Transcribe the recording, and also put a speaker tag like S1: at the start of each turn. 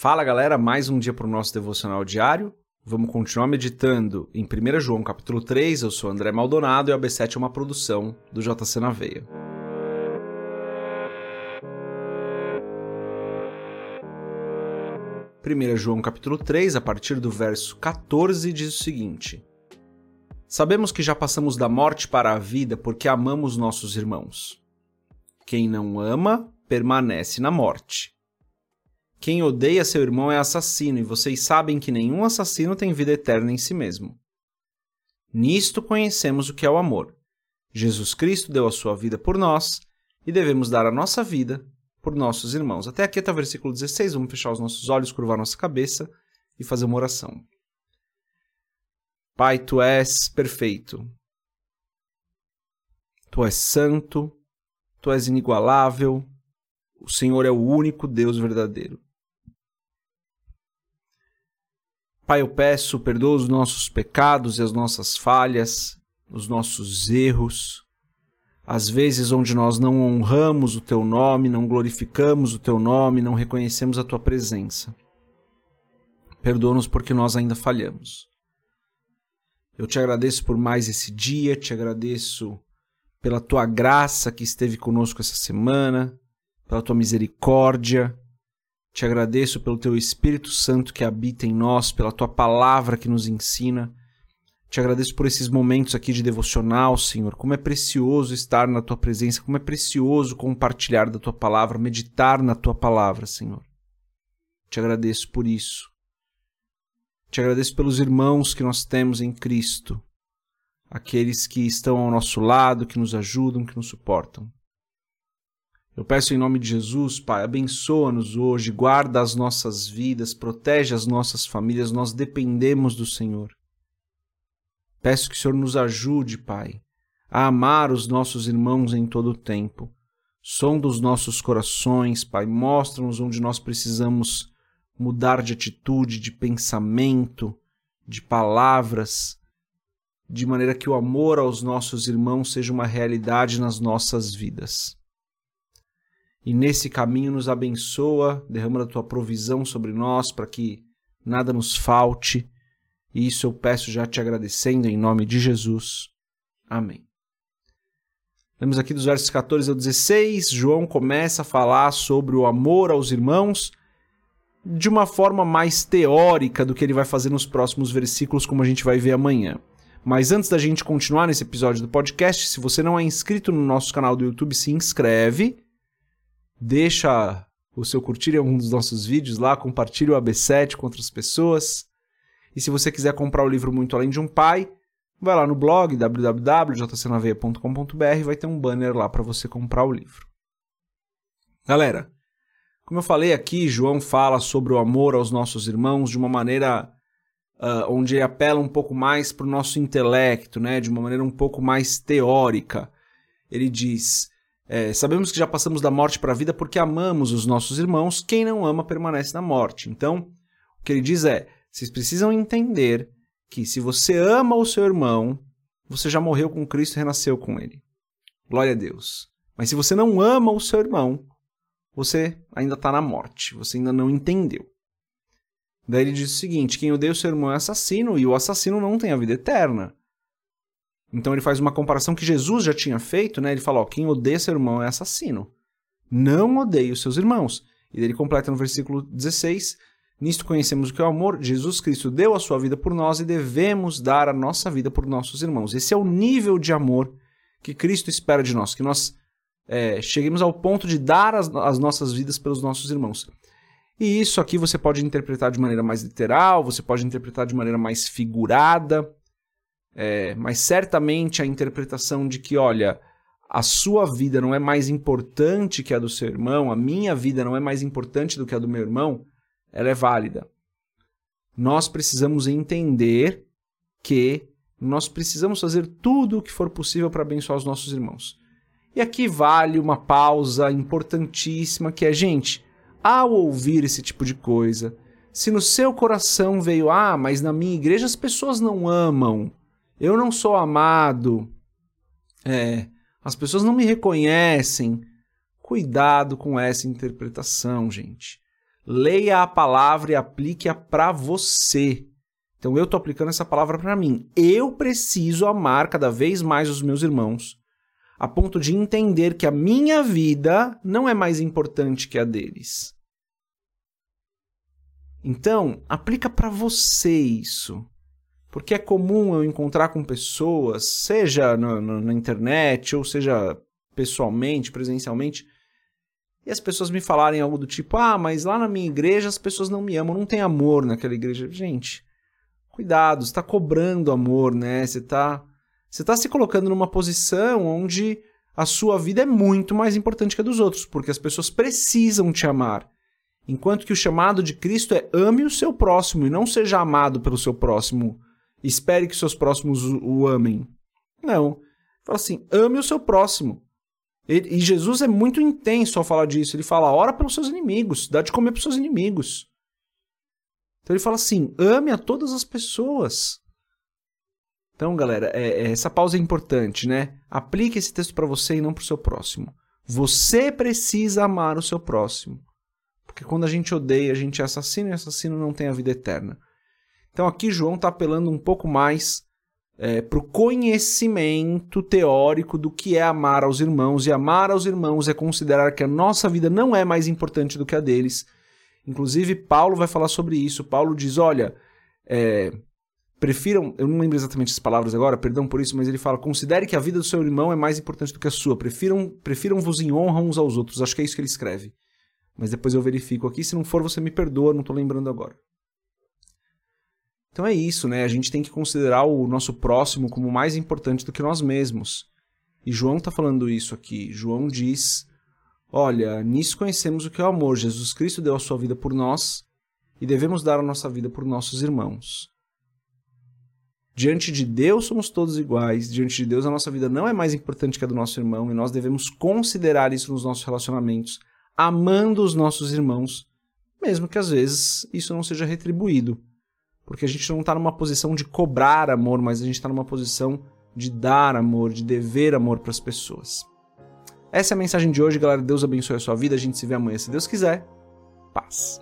S1: Fala galera, mais um dia para o nosso devocional diário. Vamos continuar meditando em 1 João capítulo 3. Eu sou André Maldonado e o AB7 é uma produção do JC na Veia. Primeira João capítulo 3, a partir do verso 14, diz o seguinte: Sabemos que já passamos da morte para a vida porque amamos nossos irmãos. Quem não ama permanece na morte. Quem odeia seu irmão é assassino, e vocês sabem que nenhum assassino tem vida eterna em si mesmo. Nisto conhecemos o que é o amor. Jesus Cristo deu a sua vida por nós e devemos dar a nossa vida por nossos irmãos. Até aqui está o versículo 16. Vamos fechar os nossos olhos, curvar nossa cabeça e fazer uma oração. Pai, tu és perfeito. Tu és santo, tu és inigualável. O Senhor é o único Deus verdadeiro. Pai, eu peço, perdoa os nossos pecados e as nossas falhas, os nossos erros, as vezes onde nós não honramos o teu nome, não glorificamos o teu nome, não reconhecemos a tua presença. Perdoa-nos porque nós ainda falhamos. Eu te agradeço por mais esse dia, te agradeço pela tua graça que esteve conosco essa semana, pela tua misericórdia, te agradeço pelo teu Espírito Santo que habita em nós, pela tua palavra que nos ensina. Te agradeço por esses momentos aqui de devocional, Senhor. Como é precioso estar na tua presença, como é precioso compartilhar da tua palavra, meditar na tua palavra, Senhor. Te agradeço por isso. Te agradeço pelos irmãos que nós temos em Cristo, aqueles que estão ao nosso lado, que nos ajudam, que nos suportam. Eu peço em nome de Jesus, Pai, abençoa-nos hoje, guarda as nossas vidas, protege as nossas famílias, nós dependemos do Senhor. Peço que o Senhor nos ajude, Pai, a amar os nossos irmãos em todo o tempo. Sonda os nossos corações, Pai, mostra-nos onde nós precisamos mudar de atitude, de pensamento, de palavras, de maneira que o amor aos nossos irmãos seja uma realidade nas nossas vidas e nesse caminho nos abençoa, derrama da tua provisão sobre nós para que nada nos falte. E isso eu peço já te agradecendo em nome de Jesus. Amém. Lemos aqui dos versos 14 ao 16, João começa a falar sobre o amor aos irmãos de uma forma mais teórica do que ele vai fazer nos próximos versículos, como a gente vai ver amanhã. Mas antes da gente continuar nesse episódio do podcast, se você não é inscrito no nosso canal do YouTube, se inscreve deixa o seu curtir em algum dos nossos vídeos lá, compartilhe o AB7 com outras pessoas. E se você quiser comprar o livro Muito Além de um Pai, vai lá no blog www.jcnaveia.com.br e vai ter um banner lá para você comprar o livro. Galera, como eu falei aqui, João fala sobre o amor aos nossos irmãos de uma maneira uh, onde ele apela um pouco mais para o nosso intelecto, né? de uma maneira um pouco mais teórica. Ele diz: é, sabemos que já passamos da morte para a vida porque amamos os nossos irmãos. Quem não ama permanece na morte. Então, o que ele diz é: vocês precisam entender que se você ama o seu irmão, você já morreu com Cristo e renasceu com ele. Glória a Deus. Mas se você não ama o seu irmão, você ainda está na morte, você ainda não entendeu. Daí ele diz o seguinte: quem odeia o seu irmão é assassino e o assassino não tem a vida eterna. Então ele faz uma comparação que Jesus já tinha feito, né? Ele fala, ó, quem odeia seu irmão é assassino. Não odeie os seus irmãos. E ele completa no versículo 16, nisto conhecemos o que é o amor, Jesus Cristo deu a sua vida por nós e devemos dar a nossa vida por nossos irmãos. Esse é o nível de amor que Cristo espera de nós, que nós é, cheguemos ao ponto de dar as, as nossas vidas pelos nossos irmãos. E isso aqui você pode interpretar de maneira mais literal, você pode interpretar de maneira mais figurada, é, mas certamente a interpretação de que, olha, a sua vida não é mais importante que a do seu irmão, a minha vida não é mais importante do que a do meu irmão, ela é válida. Nós precisamos entender que nós precisamos fazer tudo o que for possível para abençoar os nossos irmãos. E aqui vale uma pausa importantíssima que é, gente, ao ouvir esse tipo de coisa, se no seu coração veio, ah, mas na minha igreja as pessoas não amam, eu não sou amado, é, as pessoas não me reconhecem. Cuidado com essa interpretação, gente. Leia a palavra e aplique-a para você. Então eu estou aplicando essa palavra para mim. Eu preciso amar cada vez mais os meus irmãos, a ponto de entender que a minha vida não é mais importante que a deles. Então, aplica para você isso. Porque é comum eu encontrar com pessoas, seja na, na, internet ou seja pessoalmente, presencialmente, e as pessoas me falarem algo do tipo: ah, mas lá na minha igreja as pessoas não me amam, não tem amor naquela igreja. Gente, cuidado, você está cobrando amor, né? Você está você tá se colocando numa posição onde a sua vida é muito mais importante que a dos outros, porque as pessoas precisam te amar. Enquanto que o chamado de Cristo é ame o seu próximo e não seja amado pelo seu próximo. Espere que seus próximos o amem. Não. Fala assim: ame o seu próximo. E Jesus é muito intenso ao falar disso. Ele fala: ora pelos seus inimigos, dá de comer para os seus inimigos. Então ele fala assim: ame a todas as pessoas. Então, galera, é, é, essa pausa é importante, né? Aplique esse texto para você e não para o seu próximo. Você precisa amar o seu próximo. Porque quando a gente odeia, a gente é assassino e assassino não tem a vida eterna. Então aqui João está apelando um pouco mais é, para o conhecimento teórico do que é amar aos irmãos. E amar aos irmãos é considerar que a nossa vida não é mais importante do que a deles. Inclusive, Paulo vai falar sobre isso. Paulo diz: olha, é, prefiram. Eu não lembro exatamente as palavras agora, perdão por isso, mas ele fala: considere que a vida do seu irmão é mais importante do que a sua. Prefiram, prefiram-vos em honra uns aos outros. Acho que é isso que ele escreve. Mas depois eu verifico aqui. Se não for, você me perdoa, não estou lembrando agora. Então é isso, né? A gente tem que considerar o nosso próximo como mais importante do que nós mesmos. E João está falando isso aqui. João diz: Olha, nisso conhecemos o que é o amor. Jesus Cristo deu a sua vida por nós e devemos dar a nossa vida por nossos irmãos. Diante de Deus somos todos iguais. Diante de Deus a nossa vida não é mais importante que a do nosso irmão e nós devemos considerar isso nos nossos relacionamentos amando os nossos irmãos, mesmo que às vezes isso não seja retribuído. Porque a gente não está numa posição de cobrar amor, mas a gente está numa posição de dar amor, de dever amor para as pessoas. Essa é a mensagem de hoje, galera. Deus abençoe a sua vida. A gente se vê amanhã, se Deus quiser. Paz.